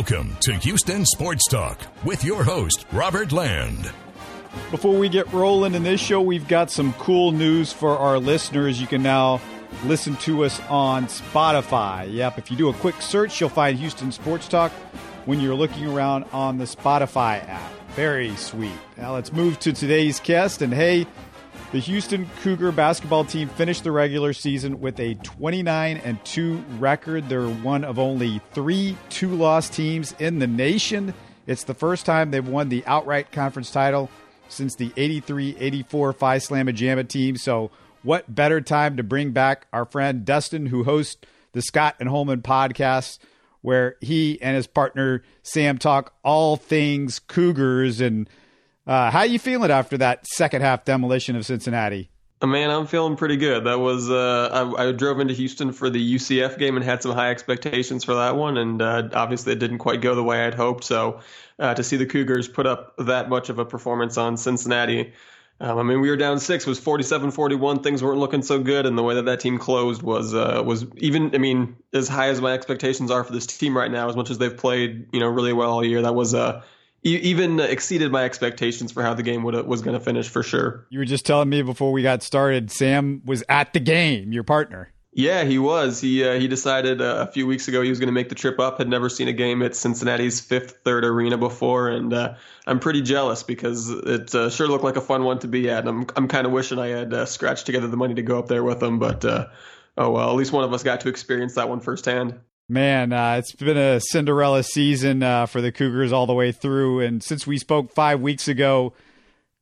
Welcome to Houston Sports Talk with your host, Robert Land. Before we get rolling in this show, we've got some cool news for our listeners. You can now listen to us on Spotify. Yep, if you do a quick search, you'll find Houston Sports Talk when you're looking around on the Spotify app. Very sweet. Now let's move to today's guest. And hey, the Houston Cougar basketball team finished the regular season with a 29 and 2 record. They're one of only three two loss teams in the nation. It's the first time they've won the outright conference title since the 83 84 Phi Slamma Jamma team. So, what better time to bring back our friend Dustin, who hosts the Scott and Holman podcast, where he and his partner Sam talk all things Cougars and uh, how you feeling after that second half demolition of Cincinnati? Uh, man, I'm feeling pretty good. That was uh, I, I, drove into Houston for the UCF game and had some high expectations for that one, and uh, obviously it didn't quite go the way I'd hoped. So uh, to see the Cougars put up that much of a performance on Cincinnati, um, I mean we were down six, was 47-41. Things weren't looking so good, and the way that that team closed was uh, was even. I mean, as high as my expectations are for this team right now, as much as they've played, you know, really well all year, that was a uh, even exceeded my expectations for how the game would was going to finish for sure. You were just telling me before we got started, Sam was at the game, your partner. Yeah, he was. He uh, he decided uh, a few weeks ago he was going to make the trip up. Had never seen a game at Cincinnati's fifth third arena before, and uh, I'm pretty jealous because it uh, sure looked like a fun one to be at. And I'm I'm kind of wishing I had uh, scratched together the money to go up there with him, but uh, oh well. At least one of us got to experience that one firsthand. Man, uh, it's been a Cinderella season uh, for the Cougars all the way through. And since we spoke five weeks ago,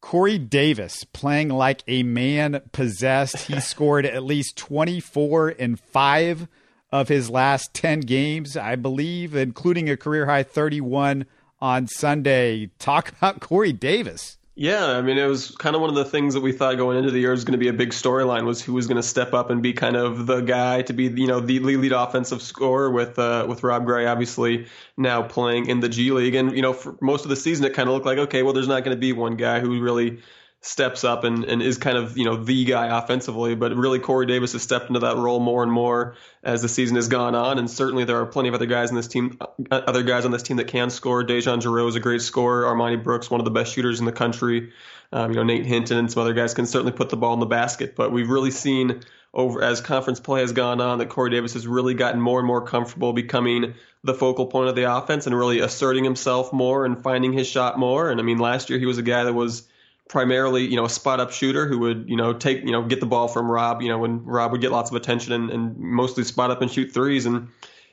Corey Davis playing like a man possessed. He scored at least 24 in five of his last 10 games, I believe, including a career high 31 on Sunday. Talk about Corey Davis. Yeah, I mean, it was kind of one of the things that we thought going into the year was going to be a big storyline was who was going to step up and be kind of the guy to be, you know, the lead offensive scorer with uh, with Rob Gray obviously now playing in the G League, and you know, for most of the season it kind of looked like okay, well, there's not going to be one guy who really steps up and, and is kind of you know the guy offensively. But really, Corey Davis has stepped into that role more and more as the season has gone on. And certainly, there are plenty of other guys in this team, uh, other guys on this team that can score. DeJon Jarreau is a great scorer. Armoni Brooks, one of the best shooters in the country. Um, you know, Nate Hinton and some other guys can certainly put the ball in the basket. But we've really seen over as conference play has gone on that Corey Davis has really gotten more and more comfortable becoming the focal point of the offense and really asserting himself more and finding his shot more. And I mean, last year he was a guy that was primarily, you know, a spot up shooter who would, you know, take, you know, get the ball from Rob, you know, when Rob would get lots of attention and, and mostly spot up and shoot threes. And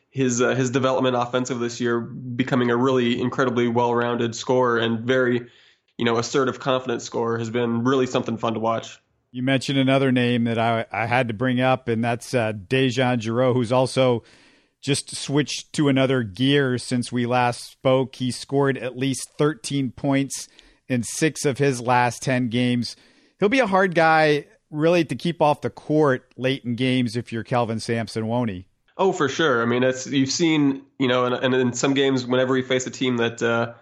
his uh, his development offensive this year, becoming a really incredibly well rounded scorer and very, you know, assertive, confident scorer, has been really something fun to watch. You mentioned another name that I, I had to bring up, and that's uh, DeJon Jarreau, who's also just switched to another gear since we last spoke. He scored at least 13 points in six of his last 10 games. He'll be a hard guy, really, to keep off the court late in games if you're Kelvin Sampson, won't he? Oh, for sure. I mean, it's you've seen, you know, and, and in some games, whenever we face a team that uh,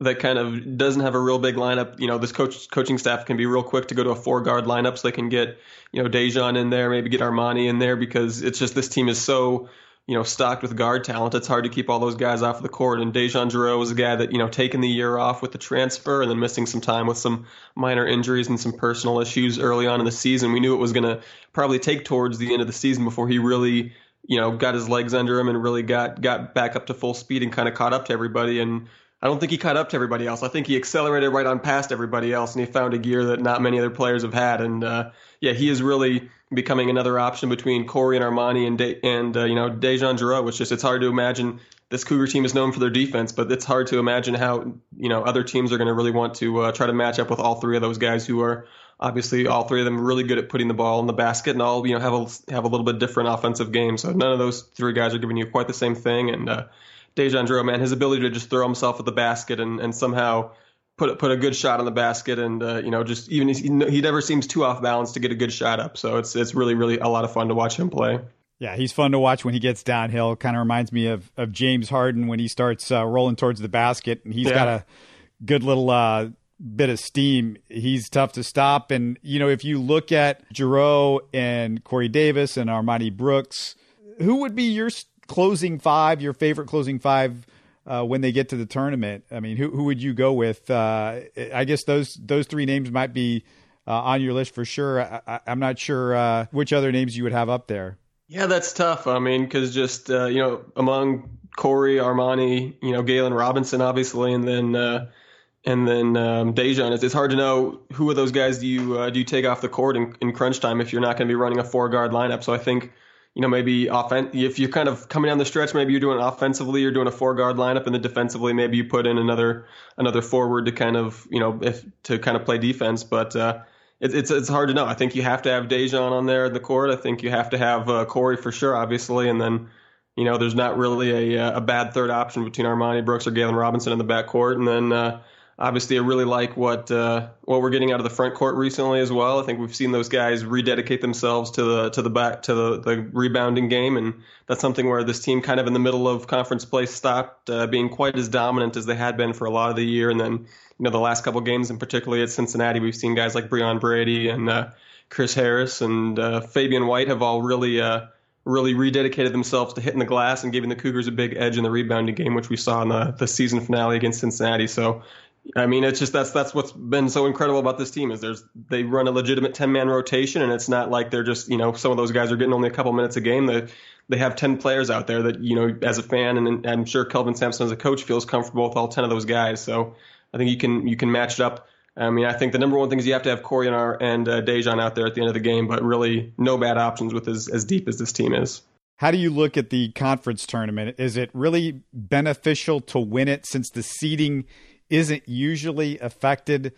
that kind of doesn't have a real big lineup, you know, this coach coaching staff can be real quick to go to a four guard lineup, so they can get, you know, DeJon in there, maybe get Armoni in there because it's just this team is so you know, stocked with guard talent. It's hard to keep all those guys off the court. And DeJon Jarreau was a guy that, you know, taking the year off with the transfer and then missing some time with some minor injuries and some personal issues early on in the season. We knew it was going to probably take towards the end of the season before he really, you know, got his legs under him and really got got back up to full speed and kind of caught up to everybody. And I don't think he caught up to everybody else. I think he accelerated right on past everybody else, and he found a gear that not many other players have had. And uh, yeah, he is really becoming another option between Corey and Armoni and De- and uh, you know DeJon Jarreau. Which just it's hard to imagine. This Cougar team is known for their defense, but it's hard to imagine how you know other teams are going to really want to uh, try to match up with all three of those guys who are obviously all three of them really good at putting the ball in the basket and all you know have a have a little bit different offensive game. So none of those three guys are giving you quite the same thing. And uh, DeJon Jarreau, man, his ability to just throw himself at the basket and and somehow put put a good shot on the basket, and uh, you know, just even he, never seems too off balance to get a good shot up. So it's it's really really a lot of fun to watch him play. Yeah, he's fun to watch when he gets downhill. Kind of reminds me of of James Harden when he starts uh, rolling towards the basket, and he's yeah. got a good little uh, bit of steam. He's tough to stop, and you know, if you look at Jarreau and Corey Davis and Armoni Brooks, who would be your closing five? Your favorite closing five? Uh, when they get to the tournament. I mean, who who would you go with? Uh, I guess those those three names might be uh, on your list for sure. I, am not sure uh, which other names you would have up there. Yeah, that's tough. I mean, because just uh, you know, among Corey, Armoni, you know, Galen Robinson, obviously, and then uh, and then um, DeJon. It's, it's hard to know who of those guys do you do you take off the court in, in crunch time if you're not going to be running a four guard lineup. So I think you know, maybe offen- if you're kind of coming down the stretch, maybe you're doing offensively, you're doing a four guard lineup, and then defensively, maybe you put in another another forward to kind of you know if to kind of play defense. But uh, it, it's it's hard to know. I think you have to have DeJon on there in the court. I think you have to have uh, Corey for sure, obviously, and then you know there's not really a a bad third option between Armoni Brooks or Galen Robinson in the backcourt, and then. Uh, obviously, I really like what uh, what we're getting out of the front court recently as well. I think we've seen those guys rededicate themselves to the to the back to the, the rebounding game, and that's something where this team kind of in the middle of conference play stopped uh, being quite as dominant as they had been for a lot of the year, and then you know the last couple games, and particularly at Cincinnati, we've seen guys like Breaon Brady and uh, Chris Harris and uh, Fabian White have all really uh, really rededicated themselves to hitting the glass and giving the Cougars a big edge in the rebounding game, which we saw in the, the season finale against Cincinnati. So I mean, it's just that's that's what's been so incredible about this team is there's they run a legitimate ten man rotation, and it's not like they're just you know some of those guys are getting only a couple minutes a game. They they have ten players out there that you know as a fan, and, I'm sure Kelvin Sampson as a coach feels comfortable with all ten of those guys. So I think you can you can match it up. I mean, I think the number one thing is you have to have Corey and, and uh, DeJon out there at the end of the game, but really no bad options with as, as deep as this team is. How do you look at the conference tournament? Is it really beneficial to win it since the seeding isn't usually affected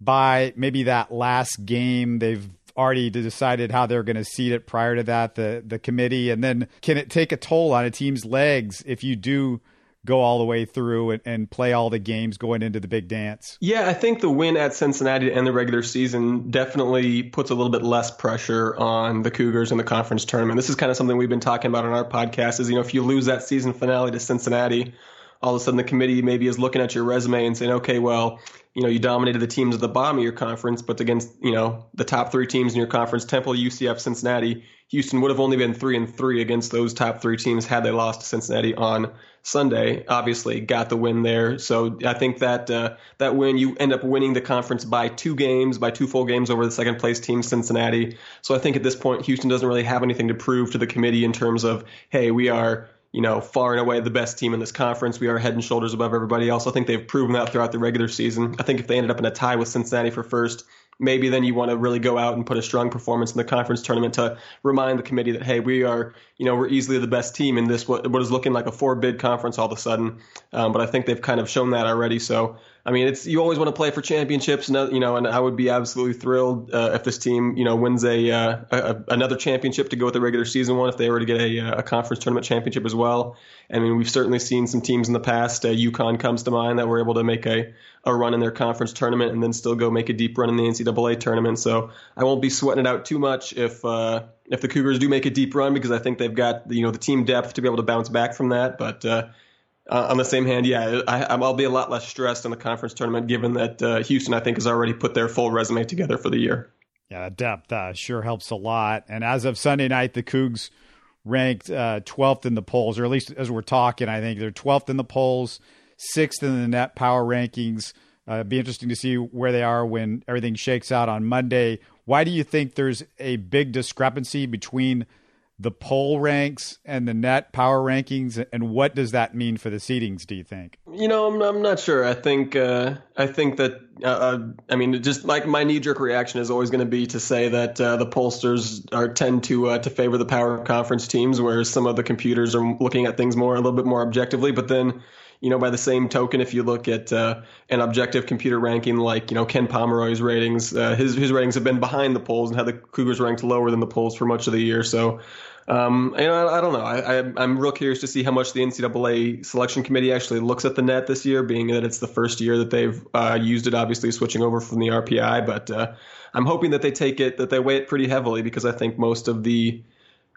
by maybe that last game they've already decided how they're going to seed it prior to that the the committee and then can it take a toll on a team's legs if you do go all the way through and, and, play all the games going into the big dance. Yeah, I think the win at Cincinnati to end the regular season definitely puts a little bit less pressure on the Cougars in the conference tournament. This is kind of something we've been talking about on our podcast is, you know, if you lose that season finale to Cincinnati, all of a sudden the committee maybe is looking at your resume and saying, okay, well, you know, you dominated the teams at the bottom of your conference, but against, you know, the top three teams in your conference, Temple, UCF, Cincinnati, Houston would have only been three and three against those top three teams had they lost to Cincinnati on Sunday. Obviously, got the win there. So I think that uh, that win, you end up winning the conference by two games, by two full games over the second place team, Cincinnati. So I think at this point, Houston doesn't really have anything to prove to the committee in terms of, hey, we are you know, far and away the best team in this conference. We are head and shoulders above everybody else. I think they've proven that throughout the regular season. I think if they ended up in a tie with Cincinnati for first, maybe then you want to really go out and put a strong performance in the conference tournament to remind the committee that hey, we are, you know, we're easily the best team in this what what is looking like a four bid conference all of a sudden. Um, but I think they've kind of shown that already. So I mean, it's you always want to play for championships, and you know, and I would be absolutely thrilled uh, if this team, you know, wins a, uh, a, another championship to go with the regular season one. If they were to get a, a conference tournament championship as well, I mean, we've certainly seen some teams in the past. Uh, UConn comes to mind that were able to make a a run in their conference tournament and then still go make a deep run in the NCAA tournament. So I won't be sweating it out too much if uh, if the Cougars do make a deep run because I think they've got you know the team depth to be able to bounce back from that, but uh, uh, on the same hand, yeah, I, will be a lot less stressed in the conference tournament given that uh, Houston, I think, has already put their full resume together for the year. Yeah, depth uh, sure helps a lot. And as of Sunday night, the Cougs ranked 12th uh, in the polls, or at least as we're talking, I think they're 12th in the polls, sixth in the net power rankings. Uh, be interesting to see where they are when everything shakes out on Monday. Why do you think there's a big discrepancy between the poll ranks and the net power rankings, and what does that mean for the seedings? Do you think? You know, I'm, I'm not sure. I think uh, I think that uh, uh I mean, just like my knee jerk reaction is always going to be to say that uh, the pollsters are tend to uh, to favor the power conference teams, whereas some of the computers are looking at things more a little bit more objectively. But then you know, by the same token, if you look at uh, an objective computer ranking like, you know, Ken Pomeroy's ratings, uh, his his ratings have been behind the polls and had the Cougars ranked lower than the polls for much of the year. So um, you know, I, I don't know. I, am real curious to see how much the NCAA selection committee actually looks at the net this year, being that it's the first year that they've uh, used it, obviously switching over from the RPI. But uh, I'm hoping that they take it, that they weigh it pretty heavily, because I think most of the,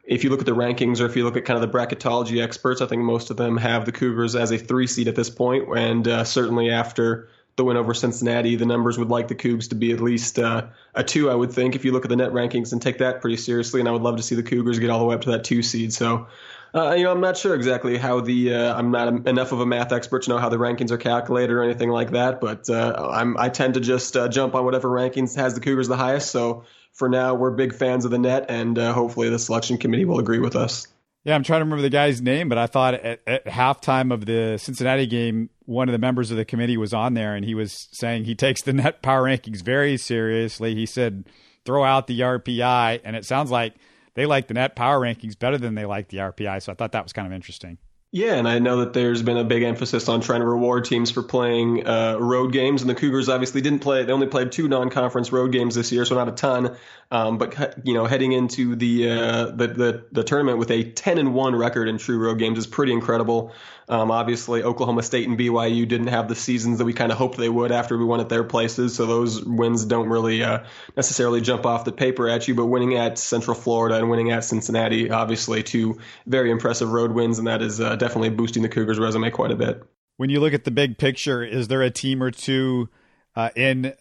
if you look at the rankings or if you look at kind of the bracketology experts, I think most of them have the Cougars as a three seed at this point, and uh, certainly after the win over Cincinnati, the numbers would like the Cougs to be at least uh, a two, I would think, if you look at the net rankings and take that pretty seriously. And I would love to see the Cougars get all the way up to that two seed. So Uh, you know, I'm not sure exactly how the uh, I'm not enough of a math expert to know how the rankings are calculated or anything like that. But uh, I'm I tend to just uh, jump on whatever rankings has the Cougars the highest. So for now, we're big fans of the net, and uh, hopefully the selection committee will agree with us. Yeah, I'm trying to remember the guy's name, but I thought at, at halftime of the Cincinnati game, one of the members of the committee was on there, and he was saying he takes the net power rankings very seriously. He said, "Throw out the RPI," and it sounds like they like the net power rankings better than they like the RPI. So I thought that was kind of interesting. Yeah, and I know that there's been a big emphasis on trying to reward teams for playing uh, road games, and the Cougars obviously didn't play. They only played two non-conference road games this year, so not a ton. Um, but you know, heading into the, uh, the, the the tournament with a 10 and one record in true road games is pretty incredible. Um, obviously, Oklahoma State and BYU didn't have the seasons that we kind of hoped they would after we won at their places, so those wins don't really uh, necessarily jump off the paper at you. But winning at Central Florida and winning at Cincinnati, obviously, two very impressive road wins, and that is uh, definitely boosting the Cougars' resume quite a bit. When you look at the big picture, is there a team or two uh, in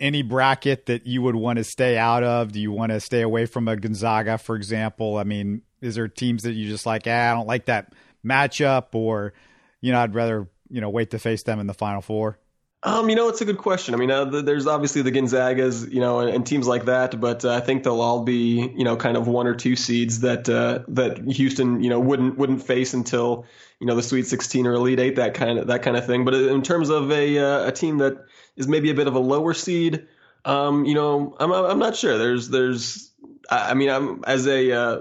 any bracket that you would want to stay out of? Do you want to stay away from a Gonzaga, for example? I mean, is there teams that you just like, ah, I don't like that matchup, or you know, I'd rather you know wait to face them in the Final Four? Um, you know, it's a good question. I mean, uh, there's obviously the Gonzagas, you know, and, and teams like that, but uh, I think they'll all be, you know, kind of one or two seeds that uh, that Houston, you know, wouldn't wouldn't face until, you know, the Sweet 16 or Elite Eight, that kind of that kind of thing. But in terms of a uh, a team that is maybe a bit of a lower seed, um, you know, I'm I'm not sure. There's there's, I mean, I'm as a uh,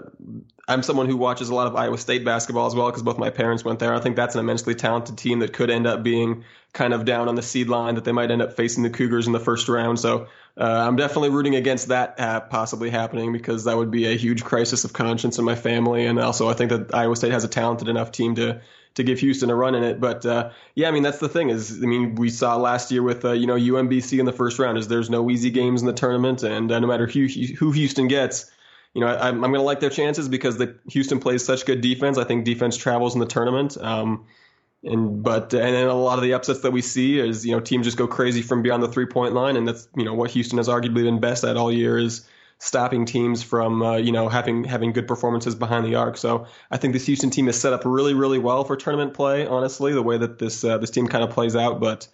I'm someone who watches a lot of Iowa State basketball as well because both my parents went there. I think that's an immensely talented team that could end up being kind of down on the seed line that they might end up facing the Cougars in the first round. So uh, I'm definitely rooting against that uh, possibly happening because that would be a huge crisis of conscience in my family. And also, I think that Iowa State has a talented enough team to to give Houston a run in it. But uh, yeah, I mean that's the thing is, I mean we saw last year with uh, you know UMBC in the first round is there's no easy games in the tournament, and uh, no matter who who Houston gets you know, I, am going to like their chances because the Houston plays such good defense. I think defense travels in the tournament. Um, and but and then a lot of the upsets that we see is you know teams just go crazy from beyond the three point line, and that's you know what Houston has arguably been best at all year is stopping teams from uh, you know having having good performances behind the arc. So I think this Houston team is set up really really well for tournament play. Honestly, the way that this uh, this team kind of plays out, but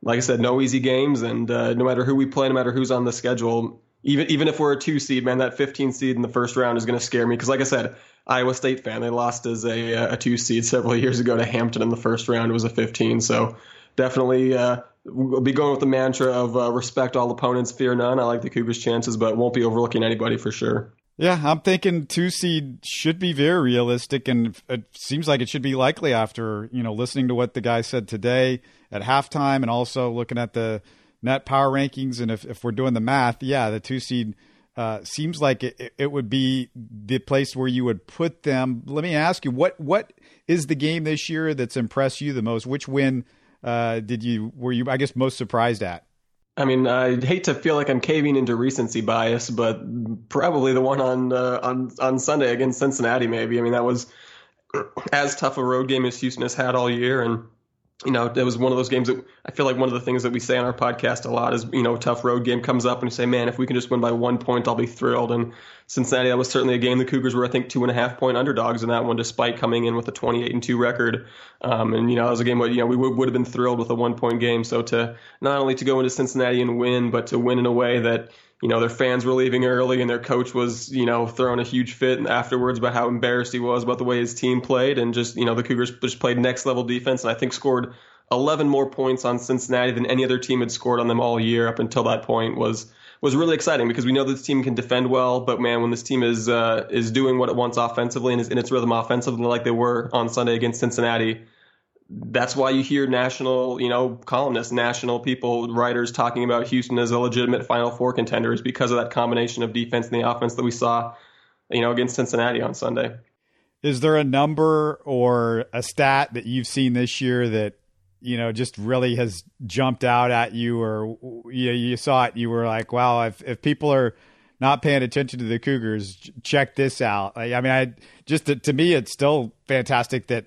like I said, no easy games, and uh, no matter who we play, no matter who's on the schedule, even even if we're a two seed, man, that 15 seed in the first round is going to scare me because, like I said, Iowa State fan, they lost as a a two seed several years ago to Hampton in the first round. It was a 15, so definitely uh, we'll be going with the mantra of uh, respect all opponents, fear none. I like the Cougars' chances, but won't be overlooking anybody for sure. Yeah, I'm thinking two seed should be very realistic, and it seems like it should be likely after you know listening to what the guy said today at halftime, and also looking at the net power rankings, and if, if we're doing the math, yeah, the two seed uh, seems like it, it would be the place where you would put them. Let me ask you, what what is the game this year that's impressed you the most? Which win uh, did you were you I guess most surprised at? I mean, I hate to feel like I'm caving into recency bias, but probably the one on uh, on on Sunday against Cincinnati. Maybe I mean that was as tough a road game as Houston has had all year, and you know, it was one of those games that I feel like one of the things that we say on our podcast a lot is, you know, tough road game comes up and you say, man, if we can just win by one point, I'll be thrilled. And Cincinnati, that was certainly a game. The Cougars were, I think, two and a half point underdogs in that one, despite coming in with a 28 and two record. Um, and you know, that was a game where you know we would, would have been thrilled with a one point game. So to not only to go into Cincinnati and win, but to win in a way that you know, their fans were leaving early and their coach was, you know, throwing a huge fit afterwards about how embarrassed he was about the way his team played. And just, you know, the Cougars just played next level defense and I think scored 11 more points on Cincinnati than any other team had scored on them all year up until that point was was really exciting because we know this team can defend well, but man, when this team is uh, is doing what it wants offensively and is in its rhythm offensively like they were on Sunday against Cincinnati, that's why you hear national, you know, columnists, national people, writers talking about Houston as a legitimate Final Four contender is because of that combination of defense and the offense that we saw, you know, against Cincinnati on Sunday. Is there a number or a stat that you've seen this year that you know just really has jumped out at you, or you you saw it, you were like, wow, if if people are not paying attention to the Cougars, check this out. Like, I mean, I just to, to me, it's still fantastic that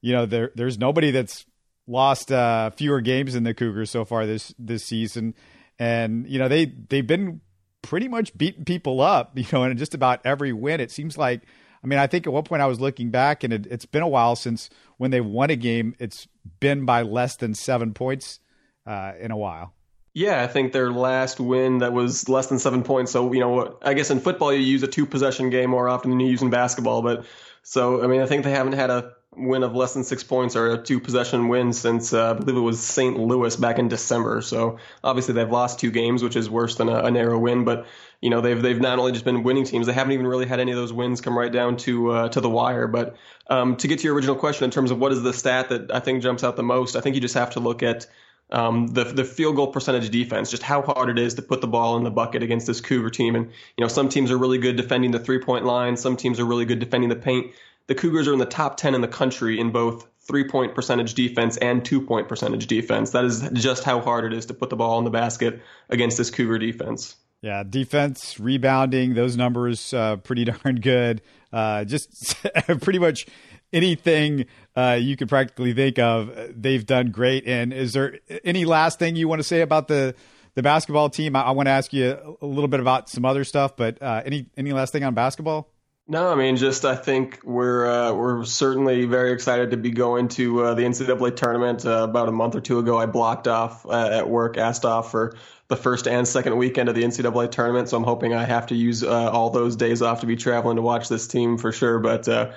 you know, there there's nobody that's lost uh, fewer games than the Cougars so far this this season, and you know they they've been pretty much beating people up, you know, in just about every win. It seems like I mean, I think at one point I was looking back, and it, it's been a while since when they won a game. It's been by less than seven points uh, in a while. Yeah, I think their last win that was less than seven points. So you know, I guess in football you use a two possession game more often than you use in basketball. But so I mean, I think they haven't had a win of less than six points or a two possession win since uh, I believe it was St. Louis back in December. So obviously they've lost two games, which is worse than a, a, narrow win. But you know they've they've not only just been winning teams, they haven't even really had any of those wins come right down to uh, to the wire. But um, to get to your original question in terms of what is the stat that I think jumps out the most, I think you just have to look at um, the the field goal percentage defense, just how hard it is to put the ball in the bucket against this Cougar team. And you know, some teams are really good defending the three point line, some teams are really good defending the paint. The Cougars are in the top ten in the country in both three point percentage defense and two point percentage defense. That is just how hard it is to put the ball in the basket against this Cougar defense. Yeah, defense, rebounding, those numbers uh, pretty darn good. Uh, just pretty much anything uh, you could practically think of, they've done great. And is there any last thing you want to say about the the basketball team? I, I want to ask you a little bit about some other stuff, but uh, any any last thing on basketball? No, I mean, just I think we're uh, we're certainly very excited to be going to uh, the NCAA tournament. Uh, about a month or two ago, I blocked off uh, at work, asked off for the first and second weekend of the NCAA tournament. So I'm hoping I have to use uh, all those days off to be traveling to watch this team for sure. But uh,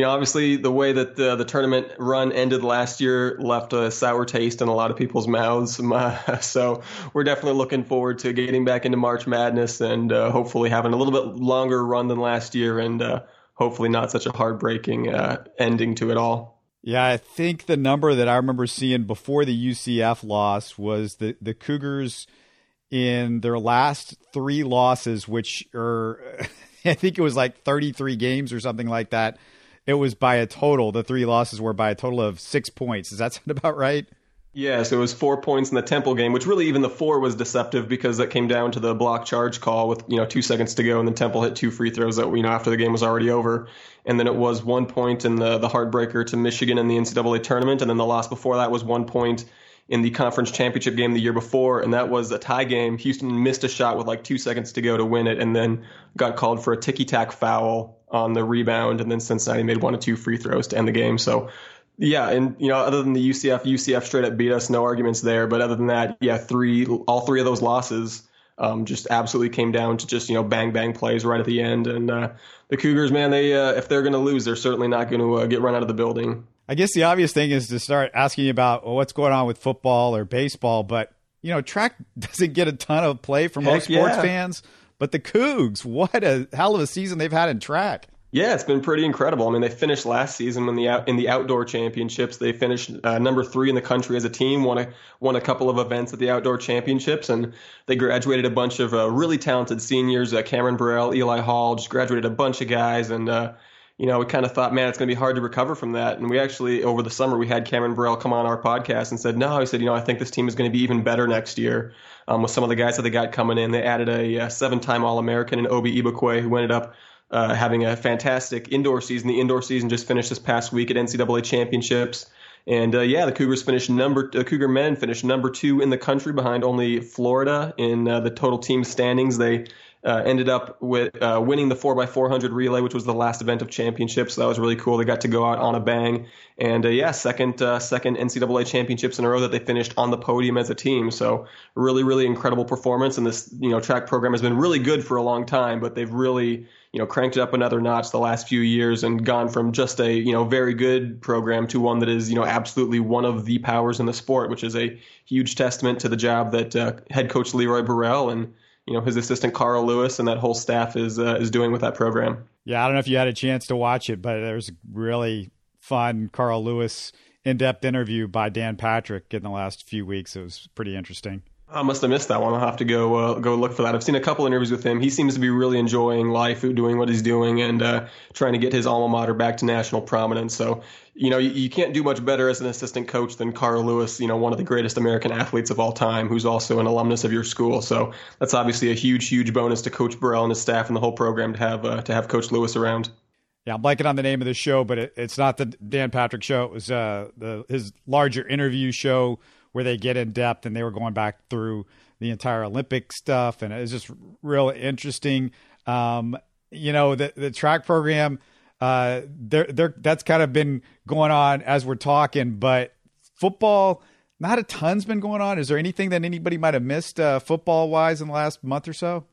you know, obviously the way that the, the tournament run ended last year left a sour taste in a lot of people's mouths. so we're definitely looking forward to getting back into March Madness and uh, hopefully having a little bit longer run than last year and uh, hopefully not such a heartbreaking uh, ending to it all. Yeah, I think the number that I remember seeing before the UCF loss was the the Cougars in their last three losses, which are I think it was like 33 games or something like that it was by a total. The three losses were by a total of six points. Does that sound about right? Yeah, so it was four points in the Temple game, which really even the four was deceptive because that came down to the block charge call with you know two seconds to go, and then Temple hit two free throws that you know after the game was already over, and then it was one point in the the heartbreaker to Michigan in the NCAA tournament, and then the loss before that was one point in the conference championship game the year before, and that was a tie game. Houston missed a shot with like two seconds to go to win it, and then got called for a ticky tack foul on the rebound, and then Cincinnati made one or two free throws to end the game. So, yeah, and you know, other than the UCF, UCF straight up beat us, no arguments there. But other than that, yeah, three, all three of those losses. Um, just absolutely came down to just you know bang bang plays right at the end, and uh, the Cougars, man, they uh, if they're going to lose, they're certainly not going to uh, get run out of the building. I guess the obvious thing is to start asking about well, what's going on with football or baseball, but you know, track doesn't get a ton of play from Heck most sports yeah. fans. But the Cougs, what a hell of a season they've had in track. Yeah, it's been pretty incredible. I mean, they finished last season in the out, in the outdoor championships. They finished uh, number three in the country as a team. won a won a couple of events at the outdoor championships, and they graduated a bunch of uh, really talented seniors. Uh, Cameron Burrell, Eli Hall, just graduated a bunch of guys, and uh, you know, we kind of thought, man, it's going to be hard to recover from that. And we actually, over the summer, we had Cameron Burrell come on our podcast and said, no, he said, you know, I think this team is going to be even better next year um, with some of the guys that they got coming in. They added a, a seven-time All-American in Obi Igbokwe, who ended up uh, having a fantastic indoor season. The indoor season just finished this past week at NCAA championships. And uh, yeah, the Cougars finished number. The Cougar men finished number two in the country, behind only Florida in uh, the total team standings. They uh, ended up with uh, winning the 4x400 relay, which was the last event of championships. So that was really cool. They got to go out on a bang, and uh, yeah, second uh, second NCAA championships in a row that they finished on the podium as a team. So really, really incredible performance. And this you know track program has been really good for a long time, but they've really you know cranked it up another notch the last few years and gone from just a you know very good program to one that is you know absolutely one of the powers in the sport, which is a huge testament to the job that uh, head coach Leroy Burrell and you know his assistant Carl Lewis and that whole staff is uh, is doing with that program. Yeah, I don't know if you had a chance to watch it, but there's really fun Carl Lewis in-depth interview by Dan Patrick in the last few weeks. It was pretty interesting. I must have missed that one. I'll have to go uh, go look for that. I've seen a couple interviews with him. He seems to be really enjoying life, doing what he's doing, and uh, trying to get his alma mater back to national prominence. So, you know, you, you, can't do much better as an assistant coach than Carl Lewis, you know, one of the greatest American athletes of all time, who's also an alumnus of your school. So that's obviously a huge, huge bonus to Coach Burrell and his staff and the whole program to have uh, to have Coach Lewis around. Yeah, I'm blanking on the name of the show, but it, it's not the Dan Patrick show. It was uh, the his larger interview show where they get in depth and they were going back through the entire Olympic stuff, and it was just real interesting. Um, you know, the the track program. Uh, there, there, that's kind of been going on as we're talking, but football, not a ton's been going on. Is there anything that anybody might have missed uh, football wise in the last month or so?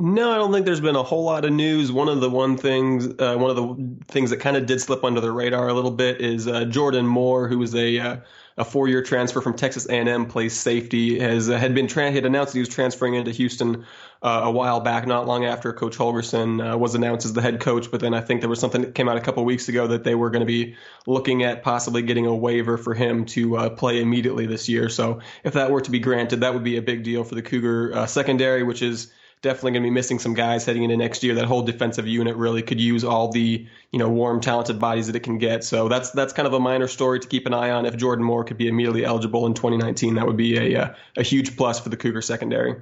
No, I don't think there's been a whole lot of news. One of the one things, uh, one of the things that kind of did slip under the radar a little bit is uh, Jordan Moore, who was a uh, a four-year transfer from Texas A&M, plays safety, has uh, had been tra- had announced he was transferring into Houston uh, a while back, not long after Coach Holgorsen uh, was announced as the head coach. But then I think there was something that came out a couple weeks ago that they were going to be looking at possibly getting a waiver for him to uh, play immediately this year. So if that were to be granted, that would be a big deal for the Cougar uh, secondary, which is definitely going to be missing some guys heading into next year. That whole defensive unit really could use all the you know warm, talented bodies that it can get. So that's that's kind of a minor story to keep an eye on. If Jordan Moore could be immediately eligible in 2019, that would be a a, a huge plus for the Cougar secondary.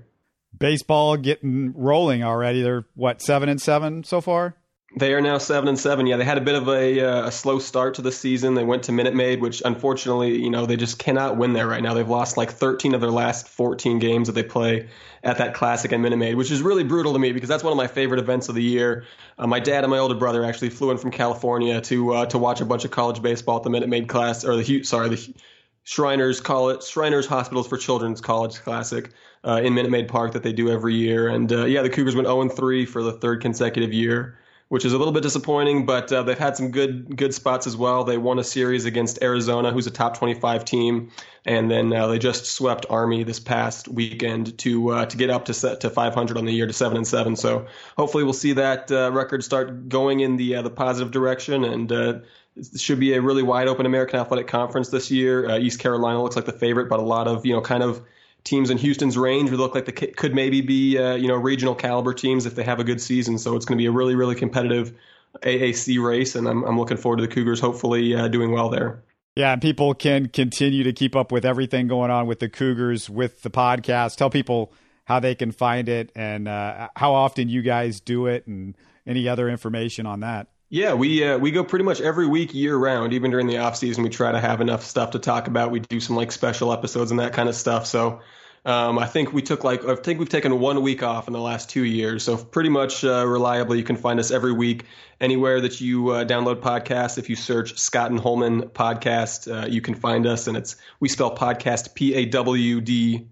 Baseball getting rolling already. They're what seven and seven so far. They are now seven and seven. Yeah, they had a bit of a, uh, a slow start to the season. They went to Minute Maid, which unfortunately, you know, they just cannot win there right now. They've lost like 13 of their last 14 games that they play at that classic at Minute Maid, which is really brutal to me because that's one of my favorite events of the year. Uh, my dad and my older brother actually flew in from California to uh, to watch a bunch of college baseball at the Minute Maid class or the sorry the Shriners College Shriners Hospitals for Children's College Classic uh, in Minute Maid Park that they do every year. And uh, yeah, the Cougars went 0 3 for the third consecutive year which is a little bit disappointing. But uh, they've had some good good spots as well. They won a series against Arizona, who's a top 25 team, and then uh, they just swept Army this past weekend to uh, to get up to set to 500 on the year to seven and seven. So hopefully we'll see that uh, record start going in the uh, the positive direction and. Uh, it should be a really wide open American Athletic Conference this year. East Carolina looks like the favorite, but a lot of you know kind of teams in Houston's range would look like they could maybe be uh, you know regional caliber teams if they have a good season. So it's going to be a really really competitive AAC race, and I'm I'm looking forward to the Cougars hopefully uh, doing well there. Yeah, and people can continue to keep up with everything going on with the Cougars with the podcast. Tell people how they can find it and uh, how often you guys do it, and any other information on that. Yeah, we uh, we go pretty much every week year round. Even during the off season, we try to have enough stuff to talk about. We do some like special episodes and that kind of stuff. So um, I think we took like I think we've taken one week off in the last two years. So pretty much uh, reliably, you can find us every week anywhere that you uh, download podcasts. If you search Scott and Holman podcast, uh, you can find us, and it's we spell podcast P A W D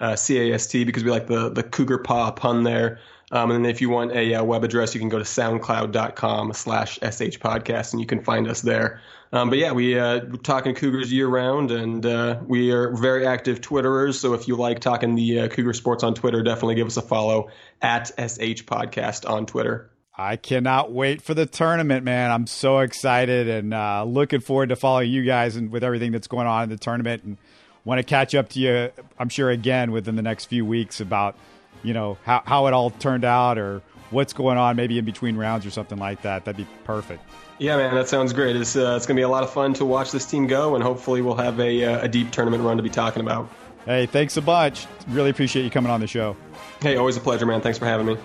uh, C A S T because we like the the cougar paw pun there. Um, and then if you want a, a, uh, web address, you can go to soundcloud.com slash sh podcast and you can find us there. Um, but yeah, we, uh, we're talking Cougars year round and uh, we are very active Twitterers. So if you like talking the uh, Cougar sports on Twitter, definitely give us a follow at sh podcast on Twitter. I cannot wait for the tournament, man. I'm so excited and uh, looking forward to following you guys and with everything that's going on in the tournament and want to catch up to you, I'm sure, again within the next few weeks about – you know how how it all turned out or what's going on maybe in between rounds or something like that. That'd be perfect. Yeah, man, that sounds great. It's uh, it's gonna be a lot of fun to watch this team go, and hopefully we'll have a uh, a deep tournament run to be talking about. Hey, thanks a bunch. Really appreciate you coming on the show. Hey, always a pleasure, man. Thanks for having me.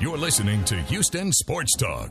You're listening to Houston Sports Talk.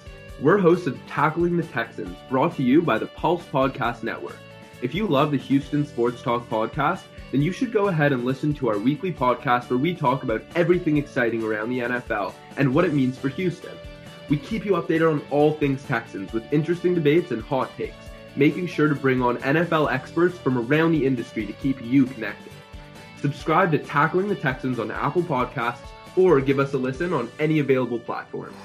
We're hosts of Tackling the Texans, brought to you by the Pulse Podcast Network. If you love the Houston Sports Talk podcast, then you should go ahead and listen to our weekly podcast where we talk about everything exciting around the NFL and what it means for Houston. We keep you updated on all things Texans with interesting debates and hot takes, making sure to bring on NFL experts from around the industry to keep you connected. Subscribe to Tackling the Texans on Apple Podcasts or give us a listen on any available platforms.